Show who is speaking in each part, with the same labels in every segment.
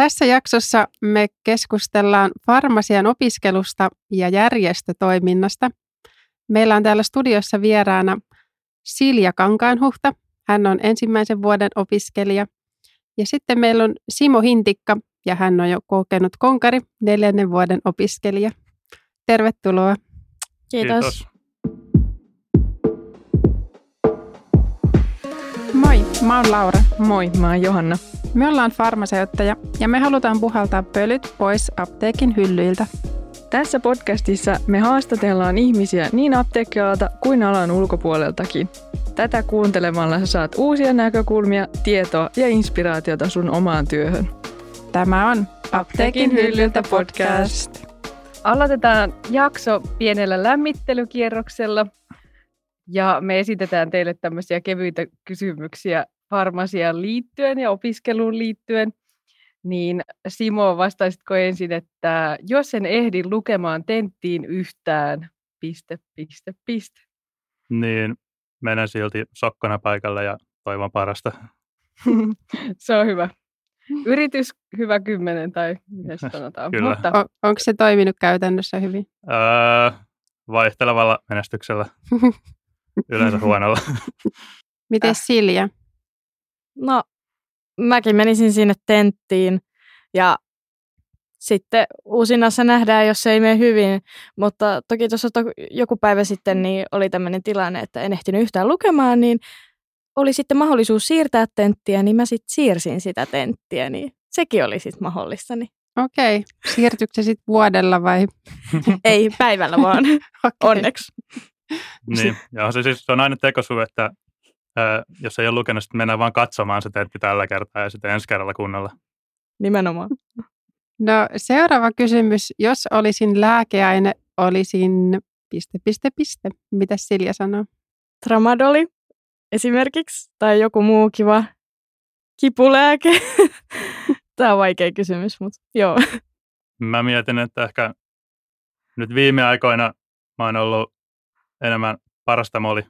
Speaker 1: Tässä jaksossa me keskustellaan farmasian opiskelusta ja järjestötoiminnasta. Meillä on täällä studiossa vieraana Silja Kankaanhuhta. Hän on ensimmäisen vuoden opiskelija. Ja sitten meillä on Simo Hintikka, ja hän on jo kokenut konkari, neljännen vuoden opiskelija. Tervetuloa.
Speaker 2: Kiitos. Kiitos.
Speaker 1: Moi, mä oon Laura.
Speaker 2: Moi, mä oon Johanna.
Speaker 1: Me ollaan farmaseuttaja ja me halutaan puhaltaa pölyt pois apteekin hyllyiltä.
Speaker 2: Tässä podcastissa me haastatellaan ihmisiä niin apteekkialalta kuin alan ulkopuoleltakin. Tätä kuuntelemalla saat uusia näkökulmia, tietoa ja inspiraatiota sun omaan työhön.
Speaker 1: Tämä on Apteekin hyllyltä podcast.
Speaker 2: Aloitetaan jakso pienellä lämmittelykierroksella ja me esitetään teille tämmöisiä kevyitä kysymyksiä farmasiaan liittyen ja opiskeluun liittyen. Niin Simo, vastaisitko ensin, että jos en ehdi lukemaan tenttiin yhtään, piste, piste, piste.
Speaker 3: Niin, menen silti sokkona paikalle ja toivon parasta.
Speaker 2: Se on hyvä. Yritys hyvä kymmenen tai miten sanotaan.
Speaker 3: Kyllä.
Speaker 1: Mutta... On, onko se toiminut käytännössä hyvin?
Speaker 3: Öö, vaihtelevalla menestyksellä. Yleensä huonolla.
Speaker 1: Miten äh. Silja?
Speaker 4: No, mäkin menisin sinne tenttiin ja sitten uusinnassa nähdään, jos se ei mene hyvin. Mutta toki tuossa to- joku päivä sitten niin oli tämmöinen tilanne, että en ehtinyt yhtään lukemaan, niin oli sitten mahdollisuus siirtää tenttiä, niin mä sitten siirsin sitä tenttiä, niin sekin oli sitten mahdollista. Niin.
Speaker 1: Okei. Siirtyykö se sitten vuodella vai?
Speaker 4: ei, päivällä vaan. okay. Onneksi.
Speaker 3: niin, ja se, siis, se on aina tekosu, että ää, jos ei ole lukenut, sitten mennään vaan katsomaan se tentti tällä kertaa ja sitten ensi kerralla kunnolla.
Speaker 4: Nimenomaan.
Speaker 1: No seuraava kysymys. Jos olisin lääkeaine, olisin piste, piste, piste. Mitä Silja sanoo?
Speaker 4: Tramadoli esimerkiksi, tai joku muu kiva kipulääke. Tämä on vaikea kysymys, mutta joo.
Speaker 3: Mä mietin, että ehkä nyt viime aikoina mä oon ollut enemmän parastamoli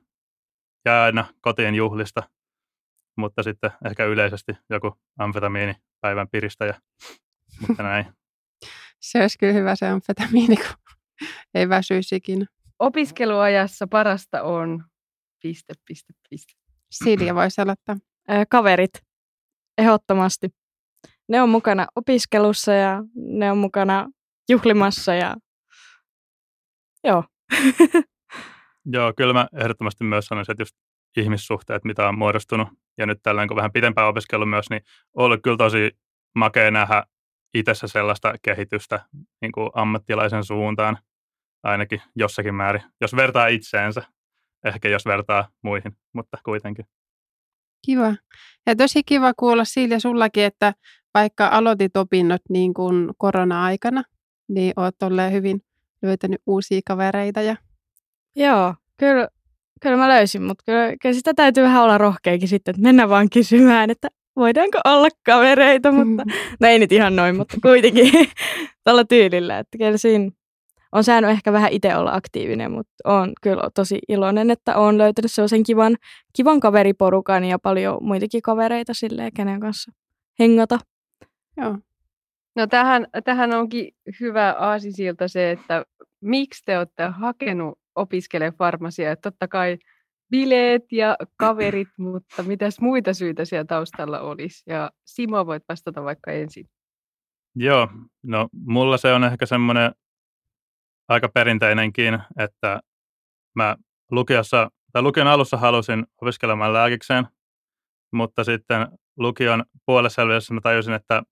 Speaker 3: ja aina kotiin juhlista, mutta sitten ehkä yleisesti joku amfetamiini päivän piristäjä, mutta näin.
Speaker 1: se olisi kyllä hyvä se amfetamiini, kun ei väsyisi ikinä.
Speaker 2: Opiskeluajassa parasta on piste, piste, piste.
Speaker 1: Silja voisi aloittaa.
Speaker 4: kaverit, ehdottomasti. Ne on mukana opiskelussa ja ne on mukana juhlimassa ja joo.
Speaker 3: joo, kyllä mä ehdottomasti myös sanoisin, että just ihmissuhteet, mitä on muodostunut, ja nyt tällä kun vähän pitempään opiskellut myös, niin on ollut kyllä tosi makea nähdä itsessä sellaista kehitystä niin kuin ammattilaisen suuntaan, ainakin jossakin määrin, jos vertaa itseensä, ehkä jos vertaa muihin, mutta kuitenkin.
Speaker 1: Kiva. Ja tosi kiva kuulla Silja sullakin, että vaikka aloitit opinnot niin kuin korona-aikana, niin oot hyvin löytänyt uusia kavereita. Ja...
Speaker 4: Joo, kyllä, kyllä mä löysin, mutta kyllä, kyllä sitä täytyy vähän olla rohkeakin sitten, että mennä vaan kysymään, että voidaanko olla kavereita, mutta no ei nyt ihan noin, mutta kuitenkin tällä tyylillä, että kyllä siinä on saanut ehkä vähän itse olla aktiivinen, mutta on kyllä tosi iloinen, että olen löytänyt sellaisen kivan, kivan kaveriporukan ja paljon muitakin kavereita silleen, kenen kanssa hengata.
Speaker 1: Joo.
Speaker 2: No tähän, tähän onkin hyvä aasisilta se, että miksi te olette hakenut opiskelemaan farmasiaa. Totta kai bileet ja kaverit, mutta mitäs muita syitä siellä taustalla olisi? Ja Simo voit vastata vaikka ensin.
Speaker 3: Joo, no mulla se on ehkä semmoinen aika perinteinenkin, että mä lukiossa, tai lukion alussa halusin opiskelemaan lääkikseen, mutta sitten lukion puolessa mä tajusin, että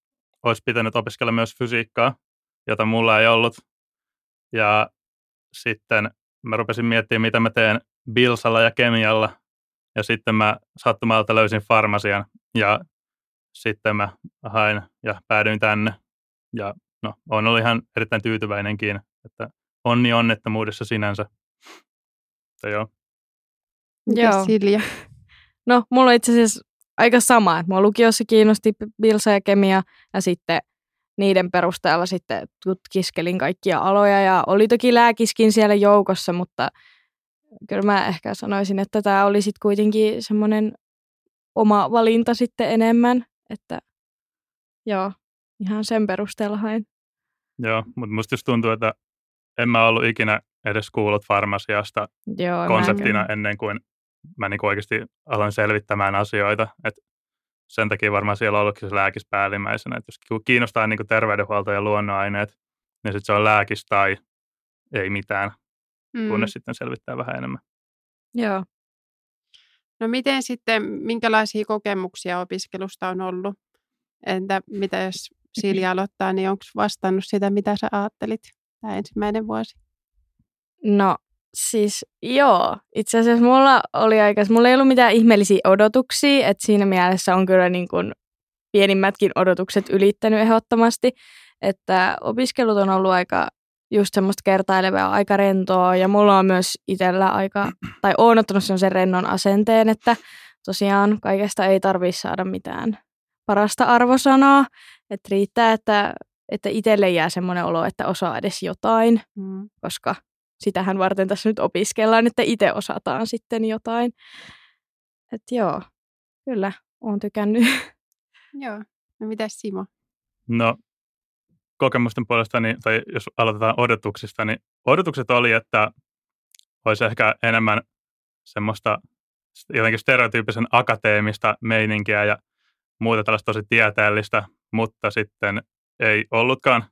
Speaker 3: olisi pitänyt opiskella myös fysiikkaa, jota mulla ei ollut. Ja sitten mä rupesin miettimään, mitä mä teen bilsalla ja kemialla. Ja sitten mä sattumalta löysin farmasian ja sitten mä hain ja päädyin tänne. Ja no, on ollut ihan erittäin tyytyväinenkin, että onni onnettomuudessa sinänsä. Mutta joo.
Speaker 1: Joo. Silja?
Speaker 4: No, mulla on itse asiassa aika sama, että mua lukiossa kiinnosti bilsa ja kemia ja sitten niiden perusteella sitten tutkiskelin kaikkia aloja ja oli toki lääkiskin siellä joukossa, mutta kyllä mä ehkä sanoisin, että tämä oli sitten kuitenkin semmoinen oma valinta sitten enemmän, että joo, ihan sen perusteella hain.
Speaker 3: Joo, mutta musta just tuntuu, että en mä ollut ikinä edes kuullut farmasiasta
Speaker 4: Joo,
Speaker 3: konseptina ennen kuin mä niin oikeasti aloin selvittämään asioita. Et sen takia varmaan siellä on ollutkin se lääkis päällimmäisenä. Et jos kiinnostaa niin terveydenhuolto ja luonnonaineet, niin sitten se on lääkis tai ei mitään,
Speaker 1: Mm.
Speaker 3: kunnes sitten selvittää vähän enemmän.
Speaker 4: Joo.
Speaker 1: No miten sitten, minkälaisia kokemuksia opiskelusta on ollut? Entä mitä jos Silja aloittaa, niin onko vastannut sitä, mitä sä ajattelit tämä ensimmäinen vuosi?
Speaker 4: No siis joo, itse asiassa mulla oli aika, mulla ei ollut mitään ihmeellisiä odotuksia, että siinä mielessä on kyllä niin kuin pienimmätkin odotukset ylittänyt ehdottomasti, että opiskelut on ollut aika just semmoista kertailevaa, aika rentoa ja mulla on myös itsellä aika, tai oon ottanut sen rennon asenteen, että tosiaan kaikesta ei tarvitse saada mitään parasta arvosanaa, että riittää, että, että itselle jää semmoinen olo, että osaa edes jotain,
Speaker 1: Mm.
Speaker 4: koska sitähän varten tässä nyt opiskellaan, että itse osataan sitten jotain. Että joo, kyllä, oon tykännyt.
Speaker 1: Joo. No mitäs Simo?
Speaker 3: No kokemusten puolesta, niin, tai jos aloitetaan odotuksista, niin odotukset oli, että olisi ehkä enemmän semmoista jotenkin stereotyyppisen akateemista meininkiä ja muuta tällaista tosi tieteellistä, mutta sitten ei ollutkaan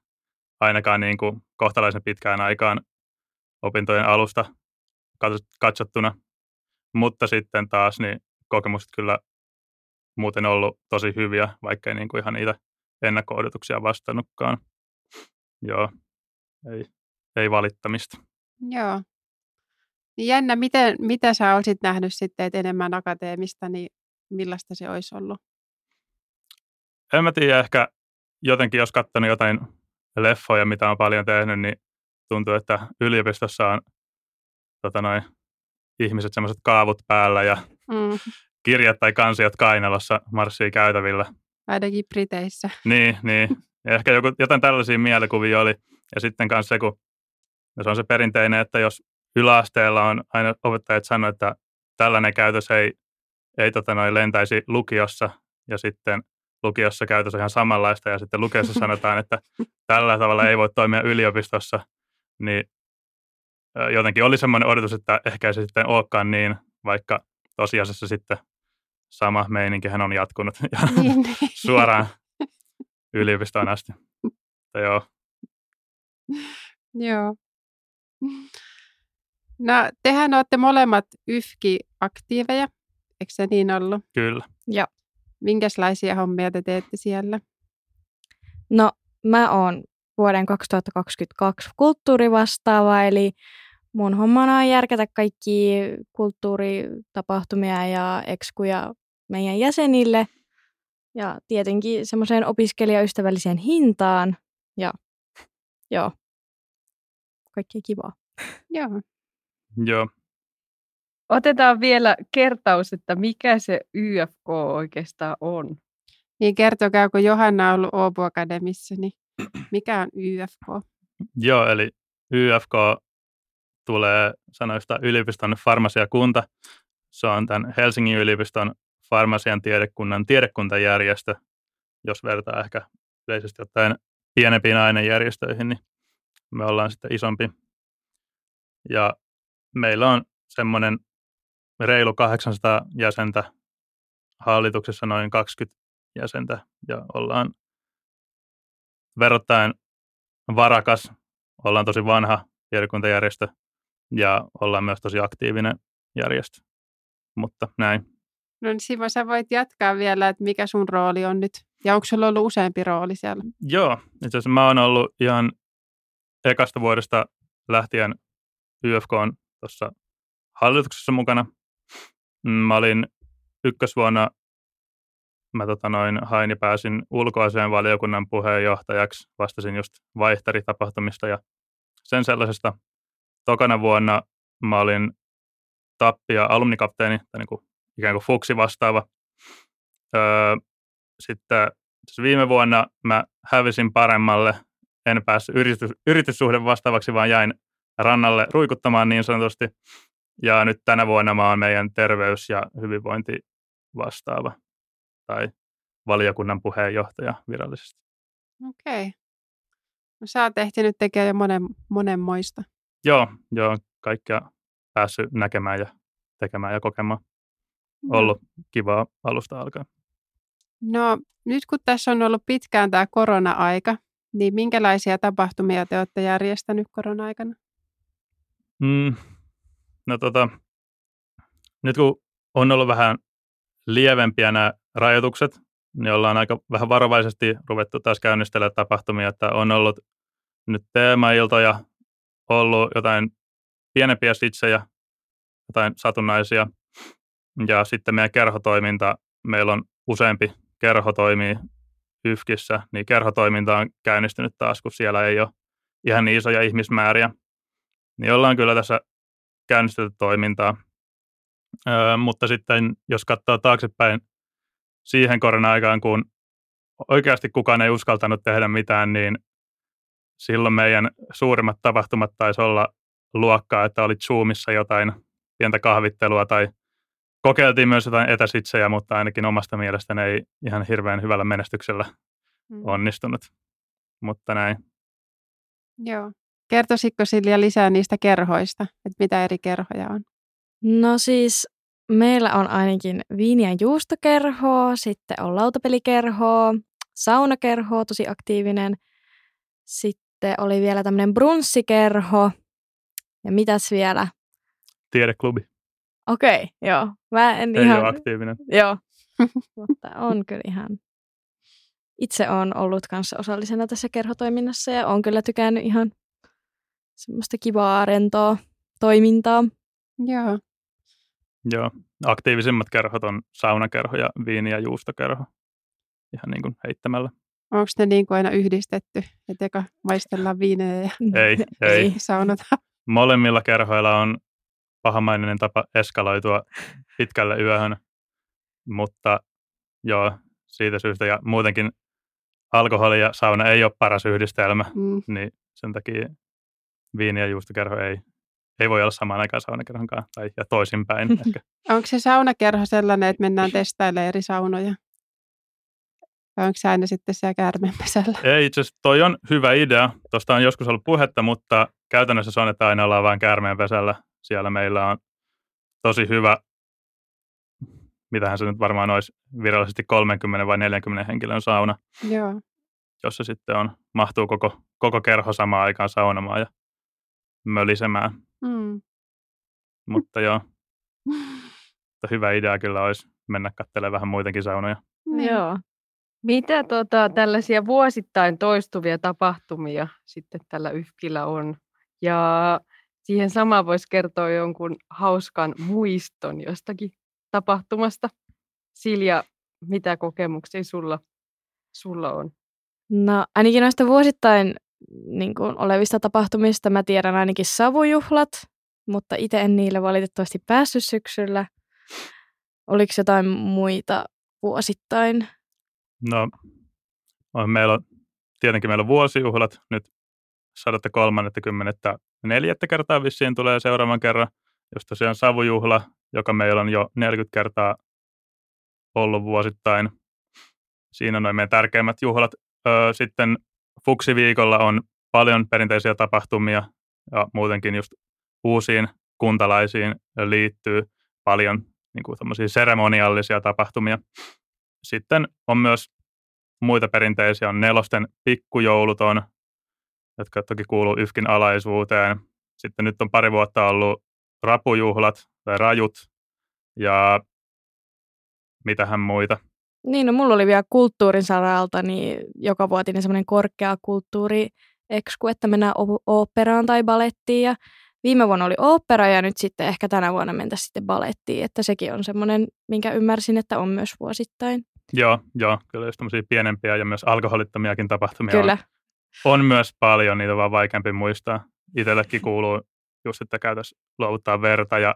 Speaker 3: ainakaan niin kuin kohtalaisen pitkään aikaan opintojen alusta katsottuna. Mutta sitten taas niin kokemukset kyllä muuten ollut tosi hyviä, vaikka ei niin kuin ihan niitä ennakko-odotuksia vastannutkaan. Joo, ei, ei valittamista.
Speaker 1: Joo. Niin jännä, miten, mitä sä olisit nähnyt sitten, että enemmän akateemista, niin millaista se olisi ollut?
Speaker 3: En mä tiedä, ehkä jotenkin jos katsonut jotain leffoja, mitä on paljon tehnyt, niin tuntuu, että yliopistossa on tota noin, ihmiset semmoiset kaavut päällä ja
Speaker 1: Mm.
Speaker 3: kirjat tai kansiot kainalossa marssii käytävillä.
Speaker 1: Ainakin Briteissä.
Speaker 3: Niin, niin. Ja ehkä joku, jotain tällaisia mielikuvia oli. Ja sitten kanssa se, kun se on se perinteinen, että jos yläasteella on aina opettajat sanoivat, että tällainen käytös ei, ei tota noin, lentäisi lukiossa, ja sitten lukiossa käytös on ihan samanlaista, ja sitten lukiossa sanotaan, että tällä tavalla ei voi toimia yliopistossa, niin jotenkin oli semmoinen odotus, että ehkä ei se sitten olekaan niin, vaikka tosiasiassa sitten sama meininkihän on jatkunut ja
Speaker 1: niin, niin.
Speaker 3: suoraan yliopistoon asti. Mutta joo,
Speaker 1: Joo. No, tehän olette molemmat YFKI-aktiiveja, eikö se niin ollut?
Speaker 3: kyllä.
Speaker 1: Minkälaisia hommia te teette siellä?
Speaker 4: No, mä oon vuoden 2022 kulttuurivastaava, eli mun hommana on järkätä kaikki kulttuuritapahtumia ja ekskuja meidän jäsenille ja tietenkin semmoiseen opiskelijaystävälliseen hintaan ja joo, kaikki kivaa.
Speaker 1: Joo.
Speaker 3: Joo,
Speaker 2: Otetaan vielä kertaus, että mikä se YFK oikeastaan on.
Speaker 1: Niin kertokaa, kun Johanna on ollut Åbo Akademissa, niin mikä on YFK?
Speaker 3: joo, eli YFK tulee sanoista yliopiston farmasiakunta. Se on tämän Helsingin yliopiston farmasian tiedekunnan tiedekuntajärjestö, jos vertaa ehkä yleisesti ottaen pienempiin ainejärjestöihin, niin me ollaan sitten isompi. Ja meillä on semmoinen reilu 800 jäsentä, hallituksessa noin 20 jäsentä ja ollaan verrattain varakas, ollaan tosi vanha tiedekuntajärjestö ja ollaan myös tosi aktiivinen järjestö. Mutta näin.
Speaker 1: No niin Simo, sä voit jatkaa vielä, että mikä sun rooli on nyt. Ja onko sulla ollut useampi rooli siellä?
Speaker 3: Joo, itse asiassa mä oon ollut ihan ekasta vuodesta lähtien YFK on tuossa hallituksessa mukana. Mm, Mä olin ykkösvuonna, mä tota noin, hain ja pääsin ulkoaseen valiokunnan puheenjohtajaksi. Vastasin just vaihtaritapahtumista ja sen sellaisesta. Tokana vuonna mä olin tappia alumnikapteeni, tai niin kuin, ikään kuin fuksi vastaava. Öö, sitten siis viime vuonna mä hävisin paremmalle, en päässyt yritys, yrityssuhden vastaavaksi, vaan jäin rannalle ruikuttamaan niin sanotusti. Ja nyt tänä vuonna mä oon meidän terveys- ja hyvinvointi vastaava tai valiokunnan puheenjohtaja virallisesti.
Speaker 1: Okei. No, sä oot ehtinyt tekemään jo monen, monenmoista.
Speaker 3: Joo, joo, kaikkea päässyt näkemään ja tekemään ja kokemaan.
Speaker 1: No.
Speaker 3: Ollut kivaa alusta alkaen.
Speaker 1: No nyt kun tässä on ollut pitkään tämä korona-aika, niin minkälaisia tapahtumia te olette järjestänyt korona-aikana?
Speaker 3: Mm, no tota, nyt kun on ollut vähän lievempiä nämä rajoitukset, niin ollaan aika vähän varovaisesti ruvettu taas käynnistelemään tapahtumia, että on ollut nyt teemailtoja, ollut jotain pienempiä sitsejä, jotain satunnaisia, ja sitten meidän kerhotoiminta, meillä on useampi kerho toimii YFKissä, niin kerhotoiminta on käynnistynyt taas, kun siellä ei ole ihan niin isoja ihmismääriä. Niin ollaan kyllä tässä käynnistetty toimintaa. Öö, mutta sitten jos katsoo taaksepäin siihen korona-aikaan, kun oikeasti kukaan ei uskaltanut tehdä mitään, niin silloin meidän suurimmat tapahtumat taisi olla luokkaa, että oli Zoomissa jotain pientä kahvittelua tai kokeiltiin myös jotain etäsitsejä, mutta ainakin omasta mielestäni ei ihan hirveän hyvällä menestyksellä
Speaker 1: Mm.
Speaker 3: onnistunut. Mutta näin.
Speaker 1: Joo. Kertoisitko Silja lisää niistä kerhoista, että mitä eri kerhoja on?
Speaker 4: No siis meillä on ainakin viini- ja juustokerhoa, sitten on lautapelikerhoa, saunakerhoa, tosi aktiivinen. Sitten oli vielä tämmöinen brunssikerho. Ja mitäs vielä?
Speaker 3: Tiedeklubi
Speaker 4: Okei, joo. Mä en
Speaker 3: ei
Speaker 4: ihan...
Speaker 3: ole aktiivinen.
Speaker 4: Joo, mutta on kyllä ihan... Itse olen ollut kanssa osallisena tässä kerhotoiminnassa ja on kyllä tykännyt ihan semmoista kivaa, rentoa toimintaa.
Speaker 1: Joo.
Speaker 3: Joo, aktiivisimmat kerhot on saunakerho ja viini- ja juustokerho. Ihan niin kuin heittämällä.
Speaker 1: Onko ne niin kuin aina yhdistetty, että eka maistellaan viinejä ja
Speaker 3: Ei, ei.
Speaker 1: saunotaan?
Speaker 3: Molemmilla kerhoilla on pahamainen tapa eskaloitua pitkälle yöhön, mutta joo, siitä syystä ja muutenkin alkoholi ja sauna ei ole paras yhdistelmä,
Speaker 1: Mm.
Speaker 3: niin sen takia viini- ja juustokerho ei, ei voi olla samaan aikaan saunakerhon kanssa, tai ja toisinpäin ehkä.
Speaker 1: Onko se saunakerho sellainen, että mennään testailemaan eri saunoja? Vai onko se aina sitten siellä käärmeenpesällä?
Speaker 3: Ei, itse asiassa toi on hyvä idea. Tuosta on joskus ollut puhetta, mutta käytännössä se on, että aina ollaan vain käärmeenpesällä. Siellä meillä on tosi hyvä, mitähän se nyt varmaan olisi virallisesti 30 vai 40 henkilön sauna,
Speaker 1: Joo.
Speaker 3: jossa sitten on, mahtuu koko, koko kerho samaan aikaan saunomaan ja mölisemään.
Speaker 1: Mm.
Speaker 3: Mutta joo, mutta hyvä idea kyllä olisi mennä katselemaan vähän muitakin saunoja.
Speaker 1: Niin.
Speaker 2: Joo. Mitä tota, tällaisia vuosittain toistuvia tapahtumia sitten tällä YFKillä on? Ja siihen samaan voisi kertoa jonkun hauskan muiston jostakin tapahtumasta. Silja, mitä kokemuksia sulla, sulla on?
Speaker 4: No ainakin noista vuosittain niin kuin, olevista tapahtumista mä tiedän ainakin savujuhlat, mutta itse en niille valitettavasti päässyt syksyllä. Oliko jotain muita vuosittain?
Speaker 3: No, on, meillä on, tietenkin meillä on vuosijuhlat nyt 134. kertaa vissiin tulee seuraavan kerran, jos tosiaan savujuhla, joka meillä on jo 40 kertaa ollut vuosittain. Siinä on noin meidän tärkeimmät juhlat. Öö, sitten Fuksiviikolla on paljon perinteisiä tapahtumia ja muutenkin just uusiin kuntalaisiin liittyy paljon niin kuin seremoniallisia tapahtumia. Sitten on myös muita perinteisiä, on nelosten pikkujouluton, jotka toki kuuluu YFKin alaisuuteen. Sitten nyt on pari vuotta ollut rapujuhlat tai rajut ja mitähän muita.
Speaker 4: Niin, no mulla oli vielä kulttuurin saralta niin joka vuotinen semmoinen korkeakulttuuri eksku, että mennään oopperaan tai balettiin ja viime vuonna oli opera ja nyt sitten ehkä tänä vuonna mentä sitten balettiin, että sekin on semmoinen, minkä ymmärsin, että on myös vuosittain.
Speaker 3: Joo, joo, kyllä just tämmöisiä pienempiä ja myös alkoholittomiakin tapahtumia
Speaker 4: Kyllä.
Speaker 3: On, on myös paljon, niitä on vaan vaikeampi muistaa. Itsellekin kuuluu just, että käytäisiin luovuttaa verta ja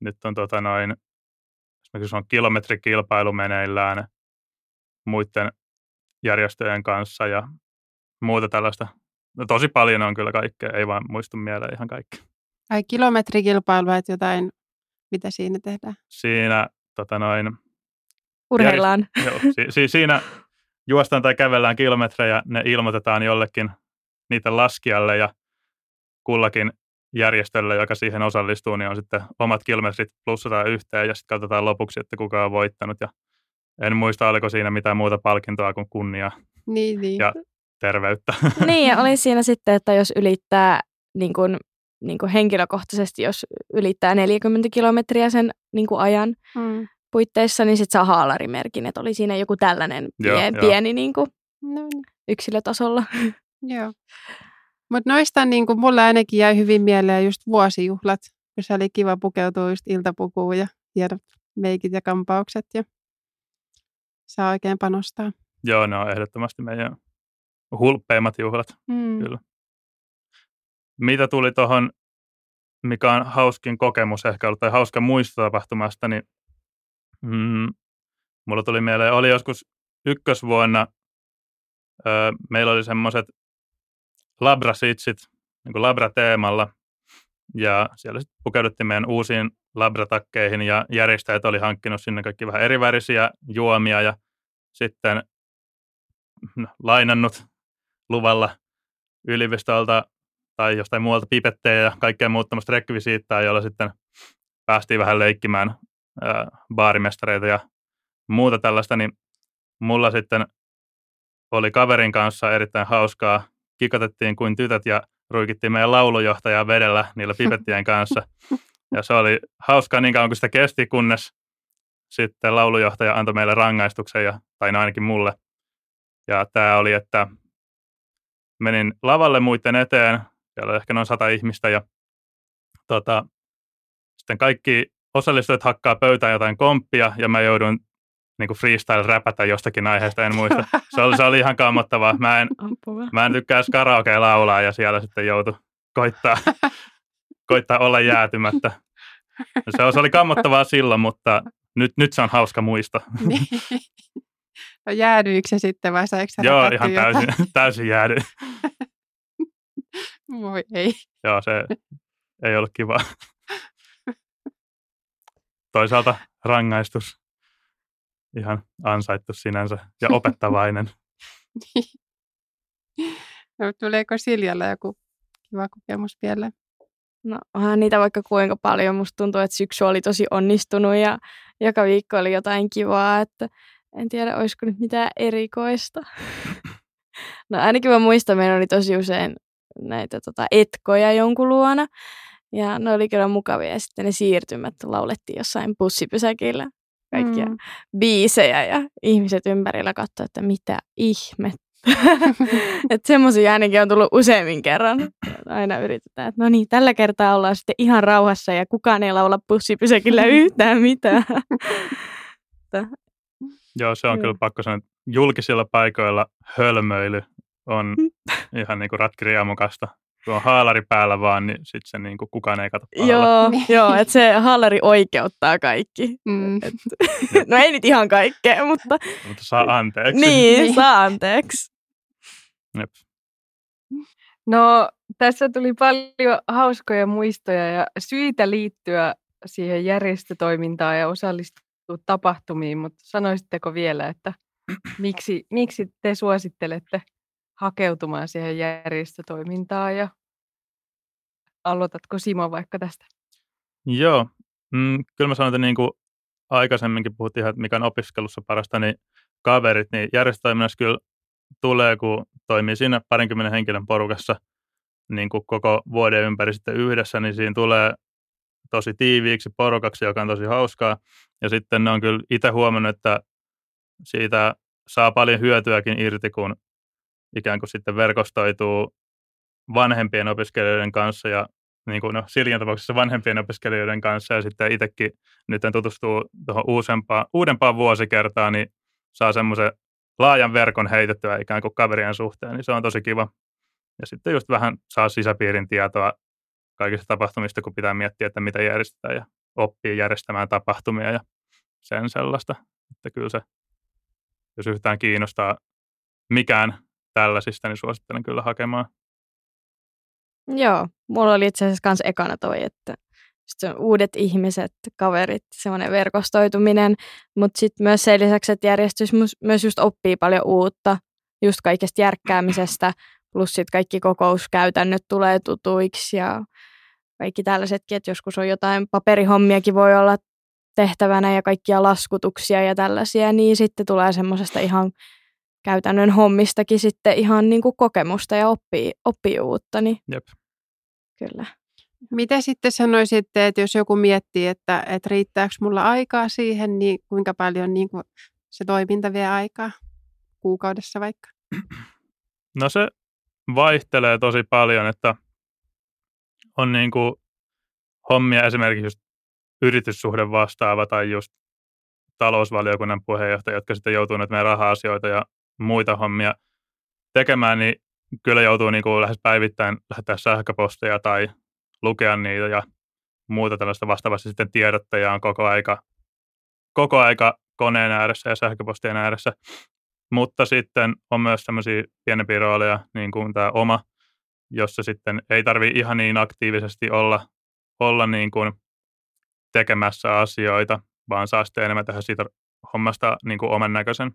Speaker 3: nyt on tota noin, esimerkiksi on kilometrikilpailu meneillään muiden järjestöjen kanssa ja muuta tällaista. No, tosi paljon on kyllä kaikkea, ei vaan muistu mieleen ihan kaikki.
Speaker 1: Ai kilometrikilpailua, että jotain, mitä siinä tehdään?
Speaker 3: Siinä tota noin,
Speaker 4: Urheillaan.
Speaker 3: Joo, si- si- siinä juostaan tai kävellään kilometrejä, ne ilmoitetaan jollekin niitä laskijalle ja kullakin järjestöllä, joka siihen osallistuu, niin on sitten omat kilometrit plussataan yhteen ja sitten katsotaan lopuksi, että kuka on voittanut. Ja en muista, oliko siinä mitään muuta palkintoa kuin kunnia
Speaker 1: Niin, niin.
Speaker 3: ja terveyttä.
Speaker 4: Niin, ja oli siinä sitten, että jos ylittää niin kuin, niin kuin henkilökohtaisesti, jos ylittää 40 kilometriä sen niin kuin ajan
Speaker 1: Mm.
Speaker 4: puitteissa, niin sitten saa haalarimerkin, että oli siinä joku tällainen pien,
Speaker 3: joo.
Speaker 4: pieni niin kuin
Speaker 1: No, niin.
Speaker 4: yksilötasolla.
Speaker 1: Joo. Mutta noista niin kuin mulla ainakin jäi hyvin mieleen just vuosijuhlat, kun se oli kiva pukeutua just iltapukuun ja hienot meikit ja kampaukset ja saa oikein panostaa.
Speaker 3: Joo, ne on ehdottomasti meidän hulppeimmat juhlat.
Speaker 1: Mm.
Speaker 3: Kyllä. Mitä tuli tuohon, mikä on hauskin kokemus ehkä ollut, tai hauska muisto tapahtumasta, niin mm, mulla tuli mieleen, oli joskus ykkösvuonna, ö, meillä oli semmoiset labrasitsit, niin kuin labra-teemalla, ja siellä sitten pukeuduttiin meidän uusiin labratakkeihin, ja järjestäjät oli hankkinut sinne kaikki vähän erivärisiä juomia, ja sitten no, lainannut luvalla yliopistolta tai jostain muualta pipettejä ja kaikkea muuta tämmöistä rekvisiittaa, jolla sitten päästiin vähän leikkimään ää, baarimestareita ja muuta tällaista, niin mulla sitten oli kaverin kanssa erittäin hauskaa. Kikotettiin kuin tytöt ja ruikittiin meidän laulujohtajaa vedellä niillä pipettien kanssa. Ja se oli hauskaa niin kauan kuin sitä kesti, kunnes sitten laulujohtaja antoi meille rangaistuksen, ja, tai no ainakin mulle. Ja tämä oli, että menin lavalle muiden eteen, siellä oli ehkä noin sata ihmistä, ja tota, sitten kaikki osallistujat hakkaa pöytään jotain komppia, ja mä joudun niin freestyle-räpätä jostakin aiheesta, en muista. Se oli, se oli ihan kammottavaa. Mä en, mä en tykkää karaoke laulaa, ja siellä sitten joutui koittaa, koittaa olla jäätymättä. Se, se oli kammottavaa silloin, mutta nyt, nyt se on hauska muisto.
Speaker 1: Niin. No jäädyikö se sitten vai saiko sä
Speaker 3: Joo, ihan
Speaker 1: jotain?
Speaker 3: täysin, täysin jäädy.
Speaker 1: Voi ei.
Speaker 3: Joo, se ei ollut kiva. Toisaalta rangaistus ihan ansaittu sinänsä ja opettavainen.
Speaker 1: No, tuleeko Siljalla joku kiva kokemus vielä?
Speaker 4: No onhan niitä vaikka kuinka paljon. Musta tuntuu, että syksy oli tosi onnistunut ja joka viikko oli jotain kivaa, että en tiedä, olisiko nyt mitään erikoista. No ainakin mä muistan, meillä oli tosi usein näitä tota, etkoja jonkun luona. Ja ne oli kyllä mukavia. Ja sitten ne siirtymät laulettiin jossain bussipysäkillä. Kaikkia
Speaker 1: Mm.
Speaker 4: biisejä ja ihmiset ympärillä katsoivat, että mitä ihmettä. että semmoisia ainakin on tullut useammin kerran. Aina yritetään, että no niin, tällä kertaa ollaan sitten ihan rauhassa ja kukaan ei laula bussipysäkillä yhtään mitään.
Speaker 3: Joo, se on kyllä pakko sanoa, että julkisilla paikoilla hölmöily on ihan niin kuin ratkiriamukasta. Kun on haalari päällä vaan, niin sitten se niin kuin kukaan ei katso pahalla.
Speaker 4: joo,
Speaker 1: Niin.
Speaker 4: joo että se hallari oikeuttaa kaikki.
Speaker 1: Mm.
Speaker 4: Et, no ei nyt ihan kaikkea, mutta
Speaker 3: Mutta saa anteeksi.
Speaker 4: niin,
Speaker 1: Niin.
Speaker 4: saa anteeksi.
Speaker 3: Jep.
Speaker 2: No, tässä tuli paljon hauskoja muistoja ja syitä liittyä siihen järjestötoimintaan ja osallistua tapahtumiin, mutta sanoisitteko vielä, että miksi, miksi te suosittelette hakeutumaan siihen järjestötoimintaan ja aloitatko Simo vaikka tästä?
Speaker 3: Joo, mm, kyllä mä sanon, että niin kuin aikaisemminkin puhuttiin, että mikä on opiskelussa parasta, niin kaverit, niin järjestötoiminnassa kyllä tulee, kun toimii siinä parinkymmenen henkilön porukassa niin kuin koko vuoden ympäri sitten yhdessä, niin siinä tulee tosi tiiviiksi porukaksi, joka on tosi hauskaa. Ja sitten ne on kyllä itse huomannut, että siitä saa paljon hyötyäkin irti, kun ikään kuin sitten verkostoituu vanhempien opiskelijoiden kanssa ja niin kuin no, Siljan tapauksessa vanhempien opiskelijoiden kanssa ja sitten itsekin nyt tutustuu tuohon uudempaan, uudempaan vuosikertaan, niin saa semmoisen laajan verkon heitettyä ikään kuin kaverien suhteen, niin se on tosi kiva. Ja sitten just vähän saa sisäpiirin tietoa kaikista tapahtumista, kun pitää miettiä, että mitä järjestetään ja oppii järjestämään tapahtumia ja sen sellaista. Että kyllä se, jos yhtään kiinnostaa mikään tällaisista, niin suosittelen kyllä hakemaan.
Speaker 4: Joo, mulla oli itse asiassa kans ekana toi, että sitten uudet ihmiset, kaverit, semmoinen verkostoituminen, mutta sitten myös sen lisäksi, että järjestys myös just oppii paljon uutta, just kaikesta järkkäämisestä, plus sitten kaikki kokouskäytännöt tulee tutuiksi ja kaikki tällaisetkin, että joskus on jotain paperihommiakin voi olla tehtävänä ja kaikkia laskutuksia ja tällaisia, niin sitten tulee semmoisesta ihan käytännön hommistakin sitten ihan niin kuin kokemusta ja oppii, oppii uutta. Niin
Speaker 3: Jep.
Speaker 4: Kyllä.
Speaker 1: Mitä sitten sanoisitte, että jos joku miettii, että, että riittääkö mulla aikaa siihen, niin kuinka paljon niin kuin se toiminta vie aikaa kuukaudessa vaikka?
Speaker 3: No se vaihtelee tosi paljon, että on niin kuin hommia esimerkiksi just yrityssuhde vastaava tai just talousvaliokunnan puheenjohtaja, jotka sitten joutuu nyt meidän raha-asioita ja muita hommia tekemään, niin kyllä joutuu niin kuin lähes päivittäin lähettää sähköposteja tai lukea niitä ja muuta tällaista vastaavasti sitten tiedottajaa on koko aika, koko aika koneen ääressä ja sähköpostien ääressä. Mutta sitten on myös tämmöisiä pienempiä rooleja, niin kuin tämä oma, jossa sitten ei tarvi ihan niin aktiivisesti olla, olla niin kuin tekemässä asioita, vaan saa sitten enemmän tehdä siitä hommasta niin kuin oman näköisen.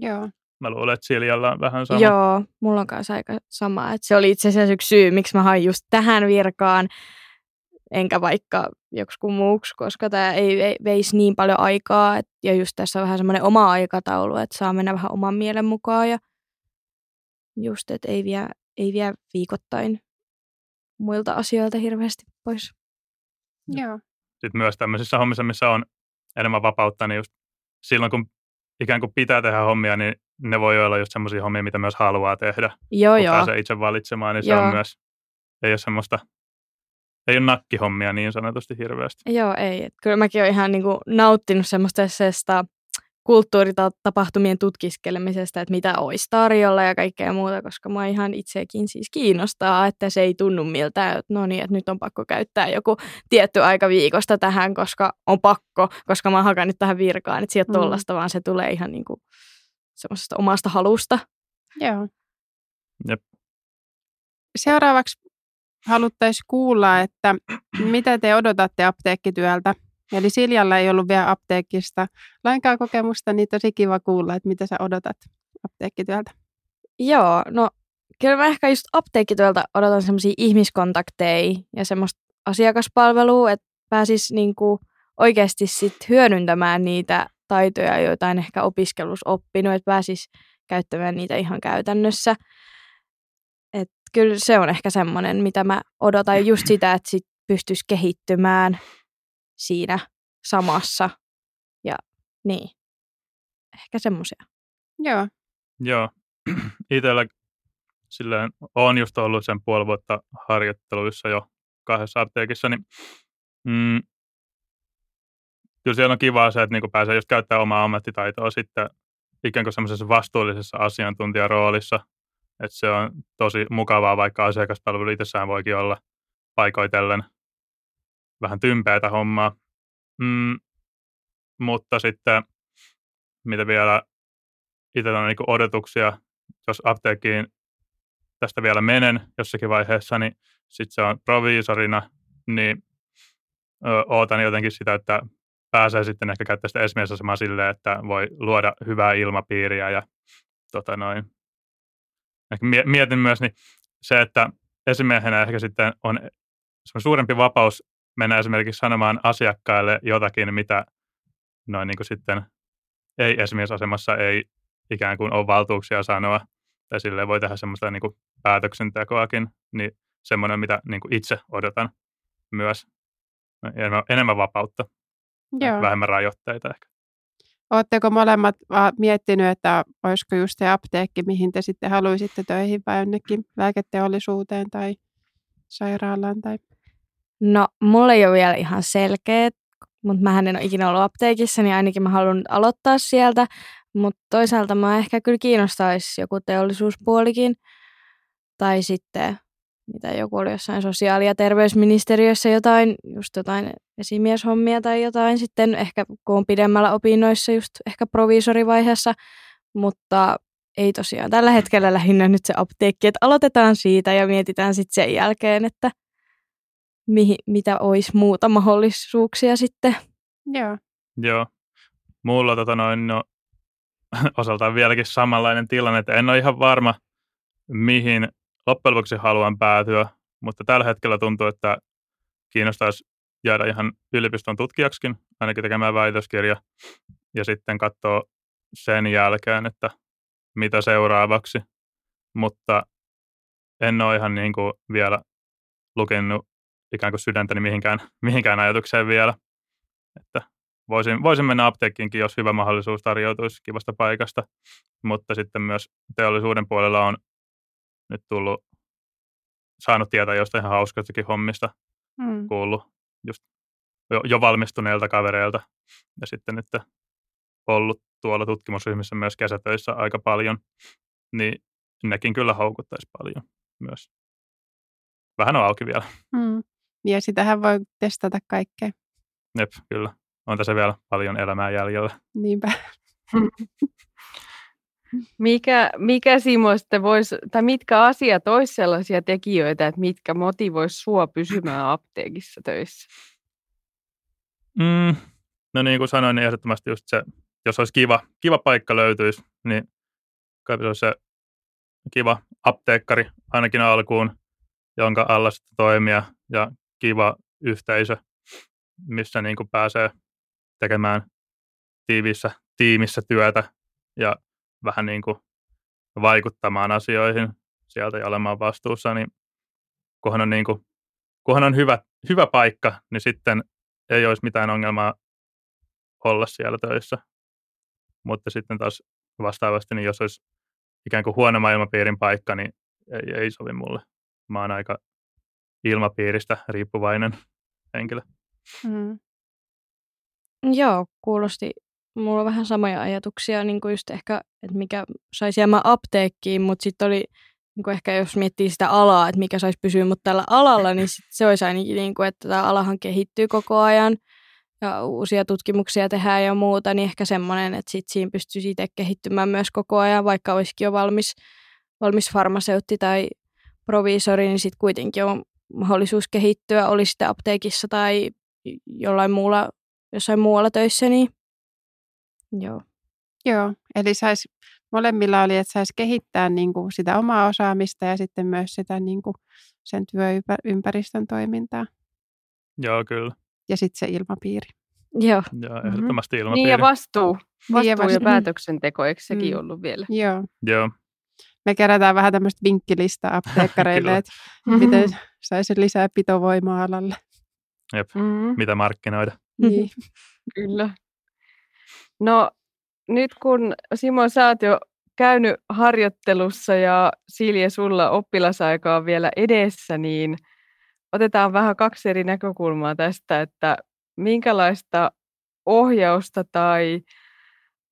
Speaker 1: Joo.
Speaker 3: Mä luulen, että Siljalla on vähän sama.
Speaker 4: Joo, mulla on kanssa aika sama. Että se oli itse asiassa yksi syy, miksi mä hain just tähän virkaan, enkä vaikka joku muuksi, koska tämä ei veisi niin paljon aikaa. Et, ja just tässä on vähän semmoinen oma aikataulu, että saa mennä vähän oman mielen mukaan. Ja just, että ei vie, ei vie viikoittain muilta asioilta hirveästi pois.
Speaker 1: Joo.
Speaker 3: Sitten myös tämmöisissä hommissa, missä on enemmän vapautta, niin just silloin kun ikään kuin pitää tehdä hommia, niin ne voi olla just semmoisia hommia, mitä myös haluaa tehdä.
Speaker 4: Joo,
Speaker 3: kun
Speaker 4: joo.
Speaker 3: pääsee itse valitsemaan, niin
Speaker 4: Joo.
Speaker 3: se on myös, ei ole semmoista, ei ole nakkihommia niin sanotusti hirveästi.
Speaker 4: Joo, ei. Et kyllä mäkin olen ihan niinku nauttinut semmoista kulttuuritapahtumien tutkiskelemisesta, että mitä olisi tarjolla ja kaikkea muuta, koska mä ihan itsekin siis kiinnostaa, että se ei tunnu miltään, että no niin, että nyt on pakko käyttää joku tietty aika viikosta tähän, koska on pakko, koska mä oon hakannut tähän virkaan, että sieltä
Speaker 1: Mm.
Speaker 4: tollasta, vaan se tulee ihan niinku semmoisesta omasta halusta.
Speaker 1: Joo.
Speaker 3: Jep.
Speaker 1: Seuraavaksi haluttaisiin kuulla, että mitä te odotatte apteekkityöltä. Eli Siljalla ei ollut vielä apteekista lainkaan kokemusta, niin tosi kiva kuulla, että mitä sä odotat apteekkityöltä.
Speaker 4: Joo, no kyllä mä ehkä just apteekkityöltä odotan semmoisia ihmiskontakteja ja semmoista asiakaspalvelua, että pääsis niinku oikeasti sit hyödyntämään niitä taitoja, joita en ehkä opiskelussa oppinut, että pääsis käyttämään niitä ihan käytännössä. Et kyllä se on ehkä semmoinen, mitä mä odotan just sitä, että sit pystyisi kehittymään siinä samassa. Ja niin, ehkä semmoisia.
Speaker 1: Joo.
Speaker 3: Joo, itsellä silleen on just ollut sen puoli vuotta harjoitteluissa jo kahdessa apteekissa, niin mm, kyllä siellä on kivaa se, että niinku pääsee just käyttämään omaa ammattitaitoa sitten ikään kuin semmoisessa vastuullisessa asiantuntijaroolissa, että se on tosi mukavaa, vaikka asiakaspalvelu itsessään voikin olla paikoitellen vähän tympeätä hommaa. Mm, mutta sitten, mitä vielä itsellä on niin odotuksia, jos apteekkiin tästä vielä menen jossakin vaiheessa, niin sitten se on proviisorina, niin ö, ootan jotenkin sitä, että pääsee sitten ehkä käyttää sitä esimiesasemaa silleen, että voi luoda hyvää ilmapiiriä ja tota noin. Ehkä mie- mietin myös niin se, että esimiehenä ehkä sitten on suurempi vapaus mennä esimerkiksi sanomaan asiakkaille jotakin, mitä noin niin kuin sitten ei esimiesasemassa ei ikään kuin ole valtuuksia sanoa, tai sille voi tehdä semmoista niin kuin päätöksentekoakin, niin semmoinen, mitä niin kuin itse odotan myös. Enemmän, enemmän vapautta,
Speaker 1: Joo.
Speaker 3: vähemmän rajoitteita ehkä.
Speaker 1: Oletteko molemmat miettinyt, että olisiko just se apteekki, mihin te sitten haluaisitte töihin vai jonnekin lääketeollisuuteen tai sairaalaan? Tai...
Speaker 4: No, mulla ei ole vielä ihan selkeät, mutta mä en ole ikinä ollut apteekissa, niin ainakin mä haluan aloittaa sieltä. Mutta toisaalta mä ehkä kyllä kiinnostaisi joku teollisuuspuolikin. Tai sitten, mitä joku oli jossain sosiaali- ja terveysministeriössä jotain, just jotain esimieshommia tai jotain. Sitten ehkä kun on pidemmällä opinnoissa, just ehkä proviisorivaiheessa. Mutta ei tosiaan tällä hetkellä lähinnä nyt se apteekki, että aloitetaan siitä ja mietitään sitten sen jälkeen, että mihin, mitä olisi muuta mahdollisuuksia sitten.
Speaker 1: Joo.
Speaker 3: Joo. Mulla tota noin, no, osaltaan vieläkin samanlainen tilanne, että en ole ihan varma, mihin loppujen lopuksi haluan päätyä, mutta tällä hetkellä tuntuu, että kiinnostaisi jäädä ihan yliopiston tutkijaksikin, ainakin tekemään väitöskirja, ja sitten katsoa sen jälkeen, että mitä seuraavaksi. Mutta en ole ihan niin kuin vielä lukenut ikään kuin sydäntäni mihinkään, mihinkään ajatukseen vielä. Että voisin, voisin mennä apteekkiinkin, jos hyvä mahdollisuus tarjoutuisi kivasta paikasta. Mutta sitten myös teollisuuden puolella on nyt tullut, saanut tietää jostain ihan hauskastakin hommista, mm. kuullut just jo, jo valmistuneilta kavereilta. Ja sitten nyt ollut tuolla tutkimusryhmissä myös kesätöissä aika paljon, niin nekin kyllä houkuttaisi paljon myös. Vähän on auki vielä.
Speaker 1: Mm. Ja sitähän voi testata kaikkea.
Speaker 3: Jep, kyllä. On tässä vielä paljon elämää jäljellä.
Speaker 1: Niinpä.
Speaker 2: mikä, mikä Simo sitten voisi, tai mitkä asiat olisi sellaisia tekijöitä, että mitkä motivoisi sua pysymään apteekissa töissä?
Speaker 3: Mm, no niin kuin sanoin, niin ehdottomasti just se, jos olisi kiva, kiva paikka löytyisi, niin kai se olisi se kiva apteekkari ainakin alkuun, jonka alla sitten toimia ja kiva yhteisö, missä niin kuin pääsee tekemään tiivissä tiimissä työtä ja vähän niin kuin vaikuttamaan asioihin sieltä ja olemaan vastuussa, niin kunhan on, niin kuin, kunhan on hyvä, hyvä paikka, niin sitten ei olisi mitään ongelmaa olla siellä töissä. Mutta sitten taas vastaavasti, niin jos olisi ikään kuin huono ilmapiirin paikka, niin ei, ei sovi mulle. Mä oon aika ilmapiiristä riippuvainen henkilö. Mm.
Speaker 4: Joo, kuulosti mulla on vähän samoja ajatuksia, niin kuin just ehkä, että mikä saisi jäämään apteekkiin, mutta sitten oli niin kuin ehkä jos miettii sitä alaa, että mikä saisi pysyä mutta tällä alalla, niin sit se olisi ainakin, niin kuin, että tämä alahan kehittyy koko ajan ja uusia tutkimuksia tehdään ja muuta, niin ehkä semmoinen, että sit siinä pystyisi itse kehittymään myös koko ajan, vaikka olisikin jo valmis, valmis farmaseutti tai proviisori, niin sitten kuitenkin on mahdollisuus kehittyä, oli sitten apteekissa tai jollain muulla, jossain muualla töissä, niin joo.
Speaker 1: Joo, eli sais, molemmilla oli, että saisi kehittää niin kuin sitä omaa osaamista ja sitten myös sitä niin kuin sen työympäristön toimintaa.
Speaker 3: Joo, kyllä.
Speaker 1: Ja sitten se ilmapiiri.
Speaker 4: Joo.
Speaker 3: Joo, mm-hmm. ehdottomasti ilmapiiri.
Speaker 2: Niin ja vastuu. Vastuu niin ja, vastuu. ja päätöksenteko, eikö sekin mm. ollut vielä?
Speaker 1: Joo.
Speaker 3: Joo.
Speaker 1: Me kerätään vähän tämmöistä vinkkilistaa apteekkareille, että miten saisi lisää pitovoimaa alalle.
Speaker 3: Jep, mm-hmm. mitä markkinoida.
Speaker 1: Niin.
Speaker 2: Kyllä. No nyt kun Simo sä oot jo käynyt harjoittelussa ja Silje sulla oppilasaika on vielä edessä, niin otetaan vähän kaksi eri näkökulmaa tästä, että minkälaista ohjausta tai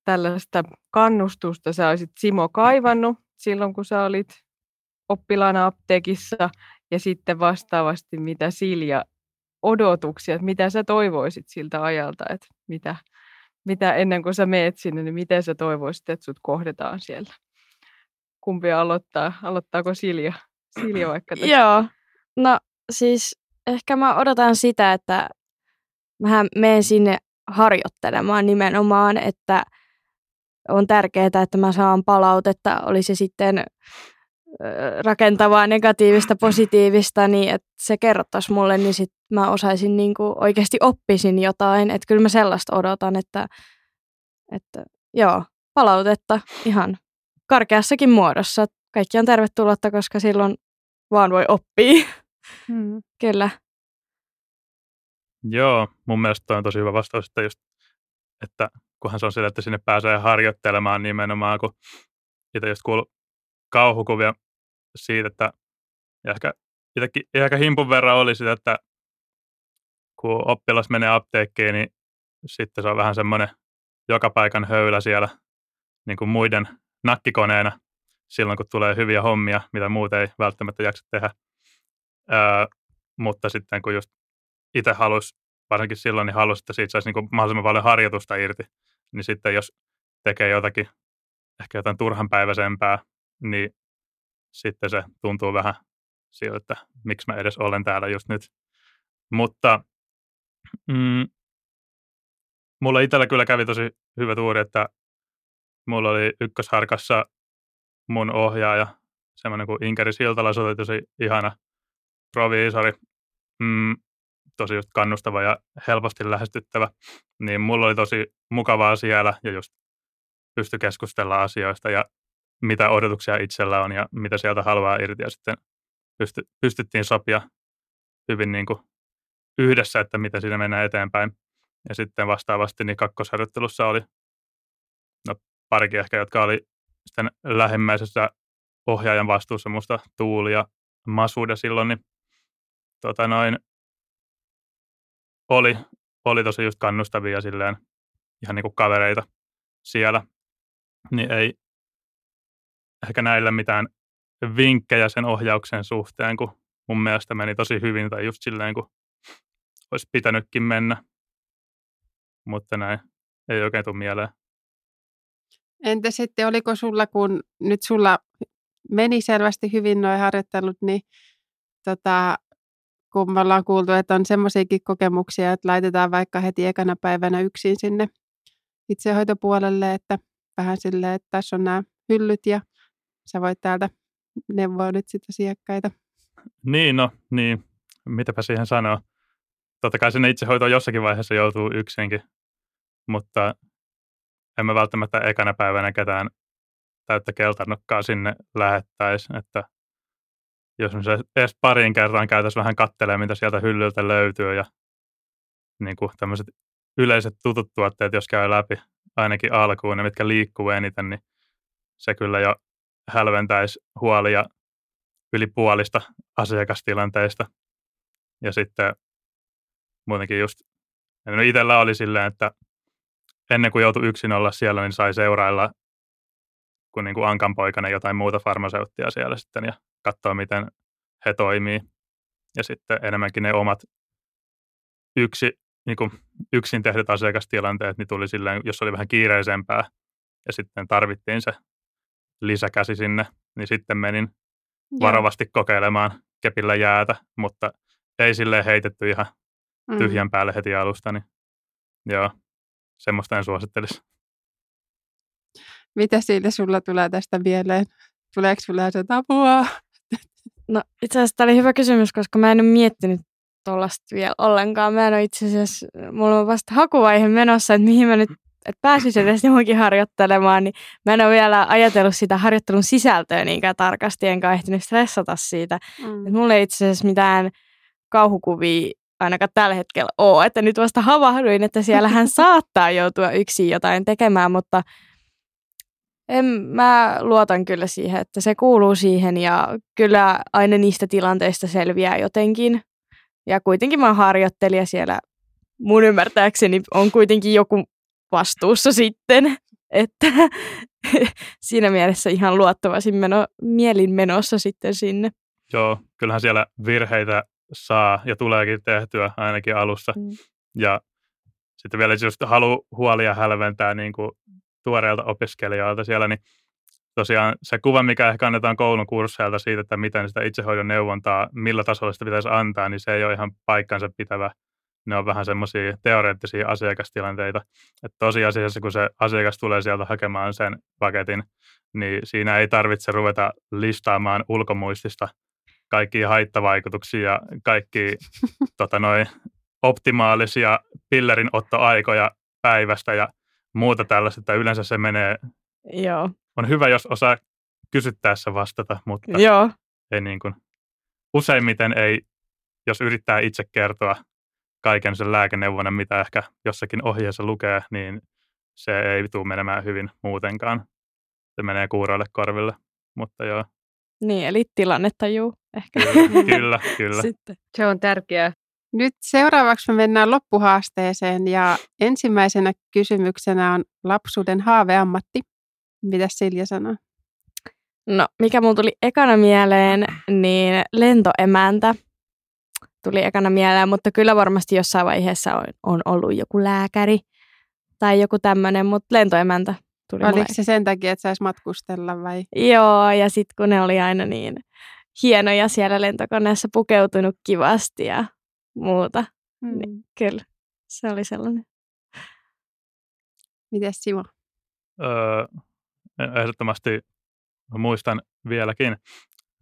Speaker 2: tällaista kannustusta sä olisit Simo kaivannut silloin, kun sä olit oppilaana apteekissa? Ja sitten vastaavasti mitä Silja odotuksia, että mitä sä toivoisit siltä ajalta, että mitä, mitä ennen kuin sä meet sinne, niin miten sä toivoisit, että sut kohdetaan siellä? Kumpi aloittaa? Aloittaako Silja? Silja vaikka
Speaker 4: tästä. Joo, no siis ehkä mä odotan sitä, että mä menen sinne harjoittelemaan nimenomaan, että on tärkeää, että mä saan palautetta, oli se sitten rakentavaa, negatiivista, positiivista, niin että se kerrottaisi mulle, niin sit mä osaisin niin kuin oikeasti oppisin jotain. Että kyllä mä sellaista odotan, että, että joo, palautetta ihan karkeassakin muodossa. Kaikki on tervetullutta, koska silloin vaan voi oppia. Hmm. kyllä.
Speaker 3: Joo, mun mielestä on tosi hyvä vastaus, että, just, että kunhan se on sillä, että sinne pääsee harjoittelemaan nimenomaan, kun itse just kuullut kauhukuvia siitä, että ehkä, itsekin, ehkä himpun verran oli sitä, että kun oppilas menee apteekkiin, niin sitten se on vähän semmoinen joka paikan höylä siellä niin kuin muiden nakkikoneena silloin, kun tulee hyviä hommia, mitä muut ei välttämättä jaksa tehdä. Öö, mutta sitten kun just itse halusi, varsinkin silloin, niin halusi, että siitä saisi niin kuin mahdollisimman paljon harjoitusta irti, niin sitten jos tekee jotakin, ehkä jotain turhanpäiväisempää, niin sitten se tuntuu vähän siltä, että miksi mä edes olen täällä just nyt. Mutta mm, mulla itsellä kyllä kävi tosi hyvä tuuri, että mulla oli ykkösharkassa mun ohjaaja, semmoinen kuin Inkeri Siltala, se oli tosi ihana proviisori, mm, tosi just kannustava ja helposti lähestyttävä, niin mulla oli tosi mukavaa siellä ja just pysty keskustella asioista ja mitä odotuksia itsellä on ja mitä sieltä haluaa irti ja sitten pysty, pystyttiin sopia hyvin niin kuin yhdessä, että mitä siinä mennään eteenpäin. Ja sitten vastaavasti niin kakkosharjoittelussa oli no, parikin ehkä, jotka oli sitten lähemmäisessä ohjaajan vastuussa musta Tuuli ja Masuda silloin, niin tota noin, oli, oli tosi just kannustavia silleen ihan niin kuin kavereita siellä. Niin ei ehkä näillä mitään vinkkejä sen ohjauksen suhteen, kun mun mielestä meni tosi hyvin tai just silleen, kun olisi pitänytkin mennä. Mutta näin ei oikein tule mieleen.
Speaker 1: Entä sitten, oliko sulla, kun nyt sulla meni selvästi hyvin nuo harjoittelut, niin tota, kun me ollaan kuultu, että on semmoisiakin kokemuksia, että laitetaan vaikka heti ekana päivänä yksin sinne itsehoitopuolelle, että vähän silleen, että tässä on nämä hyllyt ja sä voit täältä neuvoa nyt sitten asiakkaita.
Speaker 3: Niin, no, niin. Mitäpä siihen sanoo. Totta kai sinne itsehoitoon jossakin vaiheessa joutuu yksinkin, mutta emme välttämättä ekana päivänä ketään täyttä keltanokkaa sinne lähettäisi, että jos me se edes pariin kertaan käytäisiin vähän kattelemaan, mitä sieltä hyllyltä löytyy ja niin kuin tämmöiset yleiset tutut tuotteet, jos käy läpi ainakin alkuun, ne mitkä liikkuu eniten, niin se kyllä jo hälventäisi huolia yli puolista asiakastilanteista. Ja sitten muutenkin just, no itsellä oli silleen, että ennen kuin joutui yksin olla siellä, niin sai seurailla kun niin kuin ankanpoikana jotain muuta farmaseuttia siellä sitten ja katsoa, miten he toimii. Ja sitten enemmänkin ne omat yksi, niin kuin yksin tehdyt asiakastilanteet, niin tuli silleen, jos oli vähän kiireisempää ja sitten tarvittiin se lisäkäsi sinne, niin sitten menin varovasti kokeilemaan kepillä jäätä, mutta ei sille heitetty ihan mm. tyhjän päälle heti alusta, niin joo, semmoista en suosittelisi.
Speaker 1: Mitä siitä sulla tulee tästä mieleen? Tuleeko sulla se apua?
Speaker 4: No itse asiassa tämä oli hyvä kysymys, koska mä en ole miettinyt tuollaista vielä ollenkaan. Mä en ole itse asiassa, mulla on vasta hakuvaihe menossa, että mihin mä nyt että pääsisi edes johonkin harjoittelemaan, niin mä en ole vielä ajatellut sitä harjoittelun sisältöä niinkään tarkasti, enkä ehtinyt stressata siitä. Mm. mulla ei itse asiassa mitään kauhukuvia ainakaan tällä hetkellä ole, että nyt vasta havahduin, että siellä hän saattaa joutua yksin jotain tekemään, mutta en, mä luotan kyllä siihen, että se kuuluu siihen ja kyllä aina niistä tilanteista selviää jotenkin. Ja kuitenkin mä harjoittelija siellä mun ymmärtääkseni on kuitenkin joku vastuussa sitten, että siinä mielessä ihan luottavaisin meno, mielin menossa sitten sinne.
Speaker 3: Joo, kyllähän siellä virheitä saa ja tuleekin tehtyä ainakin alussa. Mm. Ja sitten vielä just halu huolia hälventää niin kuin tuoreilta opiskelijoilta siellä, niin tosiaan se kuva, mikä ehkä annetaan koulun kursseilta siitä, että miten sitä itsehoidon neuvontaa, millä tasolla sitä pitäisi antaa, niin se ei ole ihan paikkansa pitävä. Ne on vähän semmoisia teoreettisia asiakastilanteita. Että tosiasiassa, kun se asiakas tulee sieltä hakemaan sen paketin, niin siinä ei tarvitse ruveta listaamaan ulkomuistista kaikkia haittavaikutuksia ja kaikki tota, noi, optimaalisia pillerinottoaikoja päivästä ja muuta tällaista, että yleensä se menee,
Speaker 4: Joo.
Speaker 3: on hyvä, jos osaa kysyttäessä vastata, mutta
Speaker 4: Joo.
Speaker 3: ei niin kuin, useimmiten ei, jos yrittää itse kertoa kaiken sen lääkeneuvonnan, mitä ehkä jossakin ohjeessa lukee, niin se ei tule menemään hyvin muutenkaan. Se menee kuuroille korville, mutta joo.
Speaker 4: Niin, eli juu ehkä.
Speaker 3: Kyllä, kyllä. kyllä.
Speaker 2: Sitten. Se on tärkeää.
Speaker 1: Nyt seuraavaksi me mennään loppuhaasteeseen ja ensimmäisenä kysymyksenä on lapsuuden haaveammatti. Mitä Silja sanoo?
Speaker 4: No, mikä mulla tuli ekana mieleen, niin lentoemäntä tuli ekana mieleen, mutta kyllä varmasti jossain vaiheessa on, on ollut joku lääkäri tai joku tämmöinen, mutta lentoemäntä tuli
Speaker 1: Oliko
Speaker 4: mulle.
Speaker 1: se sen takia, että saisi matkustella vai?
Speaker 4: Joo, ja sitten kun ne oli aina niin hienoja siellä lentokoneessa pukeutunut kivasti ja muuta.
Speaker 1: Mm.
Speaker 4: Niin. Kyllä, se oli sellainen.
Speaker 1: Mites Simo?
Speaker 3: Öö, ehdottomasti muistan vieläkin,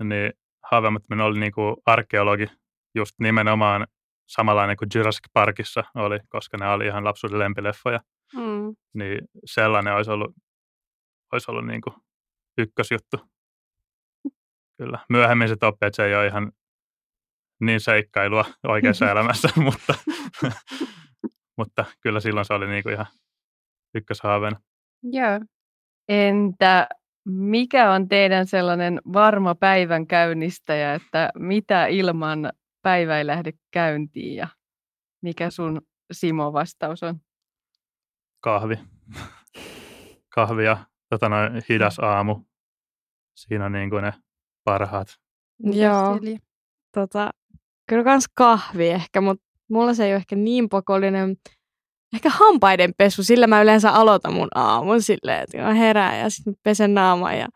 Speaker 3: niin haaveammattominen oli niinku arkeologi, just nimenomaan samanlainen kuin Jurassic Parkissa oli, koska ne oli ihan lapsuuden lempileffoja.
Speaker 1: Mm.
Speaker 3: Niin sellainen olisi ollut, olisi ollut niinku ykkösjuttu. Kyllä. Myöhemmin se oppi, että se ei ole ihan niin seikkailua oikeassa elämässä, mutta, mutta kyllä silloin se oli niinku ihan ykköshaaveena.
Speaker 1: Joo.
Speaker 2: Entä mikä on teidän sellainen varma päivän käynnistäjä, että mitä ilman päivä ei lähde käyntiin ja mikä sun Simo vastaus on?
Speaker 3: Kahvi. Kahvi ja tota noin, hidas aamu. Siinä on niin kuin ne parhaat.
Speaker 4: Joo. Tota, kyllä kans kahvi ehkä, mutta mulla se ei ole ehkä niin pakollinen. Ehkä hampaiden pesu, sillä mä yleensä aloitan mun aamun silleen, että mä herään ja sitten pesen naaman ja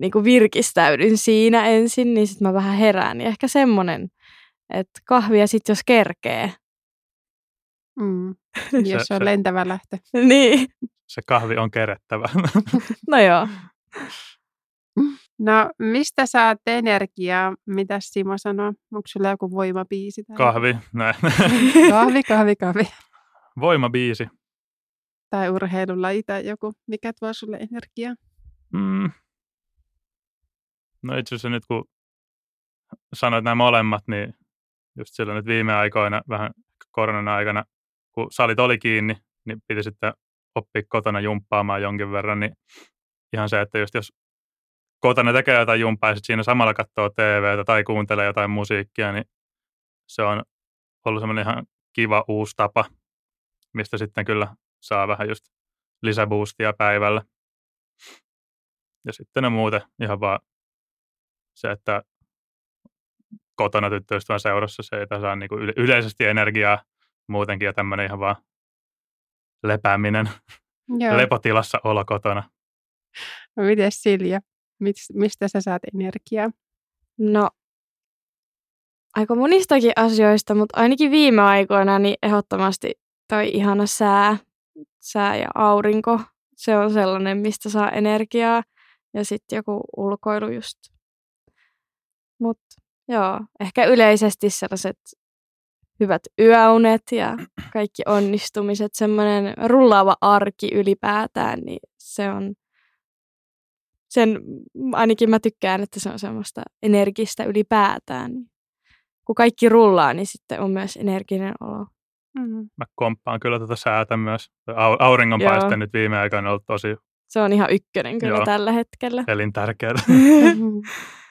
Speaker 4: niin kuin virkistäydyn siinä ensin, niin sitten mä vähän herään. Niin ehkä semmonen, että kahvia sitten jos kerkee.
Speaker 1: Mm. Jos se,
Speaker 3: Se-
Speaker 1: on
Speaker 3: se-
Speaker 1: lentävä lähtö.
Speaker 4: niin,
Speaker 3: Se kahvi on kerättävä.
Speaker 4: no joo.
Speaker 1: No, mistä saat energiaa? Mitä Simo sanoo? Onko sulla joku voimabiisi? Tai...
Speaker 3: kahvi, näin.
Speaker 1: kahvi, kahvi, kahvi.
Speaker 3: Voimabiisi.
Speaker 1: Tai urheilulaji tai joku. Mikä tuo sulle energiaa?
Speaker 3: Mm. No itse asiassa nyt kun sanoit nämä molemmat, niin just silloin nyt viime aikoina, vähän koronan aikana, kun salit oli kiinni, niin piti sitten oppia kotona jumppaamaan jonkin verran, niin ihan se, että just jos kotona tekee jotain jumppaa ja sit siinä samalla katsoo TVtä tai kuuntelee jotain musiikkia, niin se on ollut semmoinen ihan kiva uusi tapa, mistä sitten kyllä saa vähän just lisäboostia päivällä. Ja sitten on muuten ihan vaan se, että kotona tyttöystävän seurassa se, että saa niinku yle- yleisesti energiaa muutenkin ja tämmöinen ihan vaan lepääminen,
Speaker 1: Joo.
Speaker 3: lepotilassa olo kotona.
Speaker 1: No, mites Silja? Mist, mistä sä saat energiaa?
Speaker 4: No, aika monistakin asioista, mutta ainakin viime aikoina niin ehdottomasti toi ihana sää, sää ja aurinko. Se on sellainen, mistä saa energiaa. Ja sitten joku ulkoilu just. Mutta joo, ehkä yleisesti sellaiset hyvät yöunet ja kaikki onnistumiset, semmoinen rullaava arki ylipäätään, niin se on sen ainakin mä tykkään, että se on semmoista energistä ylipäätään. Niin Kun kaikki rullaa, niin sitten on myös energinen olo.
Speaker 1: Mm.
Speaker 3: Mä komppaan kyllä tätä säätä myös. Au- Auringonpaiste nyt viime aikoina on ollut tosi
Speaker 4: Se on ihan ykkönen kyllä
Speaker 3: Joo.
Speaker 4: tällä hetkellä.
Speaker 3: elintärkeää.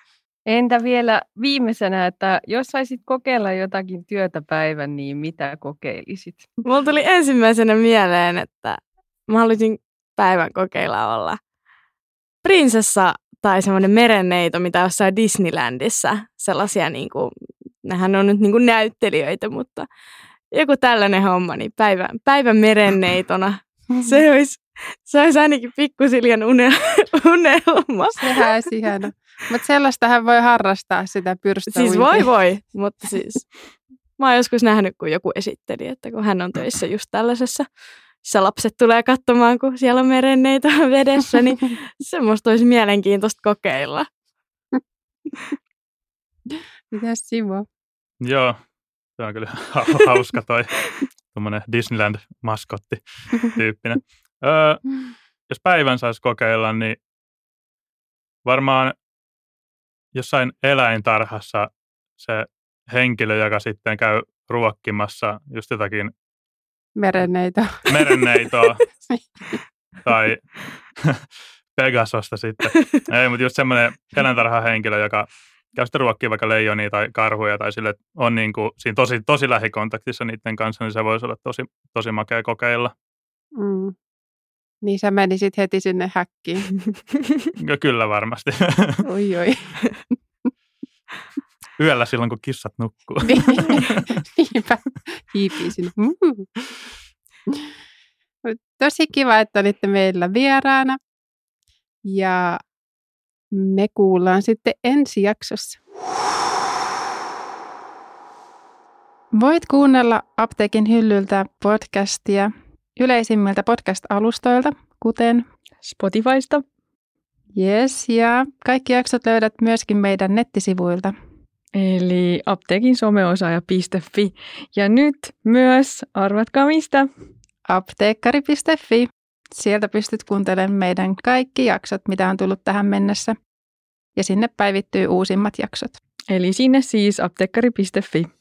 Speaker 2: Entä vielä viimeisenä, että jos saisit kokeilla jotakin työtä päivän, niin mitä kokeilisit?
Speaker 4: Mulla tuli ensimmäisenä mieleen, että mä haluaisin päivän kokeilla olla prinsessa tai semmoinen merenneito, mitä jossain Disneylandissa. Sellaisia, niin kuin, nehän on nyt niin kuin näyttelijöitä, mutta joku tällainen homma, niin päivän, päivän merenneitona. Se olisi, se olisi ainakin pikkusiljan une, unelma.
Speaker 1: Sehän olisi ihana. Mutta sellaistahan voi harrastaa sitä pyrstöuintia.
Speaker 4: Siis voi voi, mutta siis mä oon joskus nähnyt, kun joku esitteli, että kun hän on töissä just tällaisessa, missä lapset tulee katsomaan, kun siellä on merenneitä vedessä, niin semmoista olisi mielenkiintoista kokeilla.
Speaker 1: Mitäs Simo?
Speaker 3: Joo, se on kyllä hau- hauska toi tuommoinen Disneyland-maskotti tyyppinen. Öö, jos päivän saisi kokeilla, niin varmaan jossain eläintarhassa se henkilö, joka sitten käy ruokkimassa just jotakin
Speaker 1: Merenneito.
Speaker 3: merenneitoa tai Pegasosta sitten. Ei, mutta just semmoinen eläintarhahenkilö, joka käy sitten ruokkii vaikka leijonia tai karhuja tai sille, että on niin kuin siinä tosi, tosi lähikontaktissa niiden kanssa, niin se voisi olla tosi, tosi makea kokeilla.
Speaker 1: Mm. Niin sä menisit heti sinne häkkiin.
Speaker 3: Ja kyllä varmasti.
Speaker 1: Oi oi.
Speaker 3: Yöllä silloin, kun kissat nukkuu.
Speaker 1: Niin. Niinpä. Hiipii sinne. Mm. Tosi kiva, että olitte meillä vieraana. Ja me kuullaan sitten ensi jaksossa. Voit kuunnella Apteekin hyllyltä podcastia yleisimmiltä podcast-alustoilta, kuten
Speaker 2: Spotifysta.
Speaker 1: Yes, ja kaikki jaksot löydät myöskin meidän nettisivuilta.
Speaker 2: Eli apteekin someosaaja.fi. Ja nyt myös, arvatkaa mistä?
Speaker 1: Apteekkari.fi. Sieltä pystyt kuuntelemaan meidän kaikki jaksot, mitä on tullut tähän mennessä. Ja sinne päivittyy uusimmat jaksot.
Speaker 2: Eli sinne siis apteekkari.fi.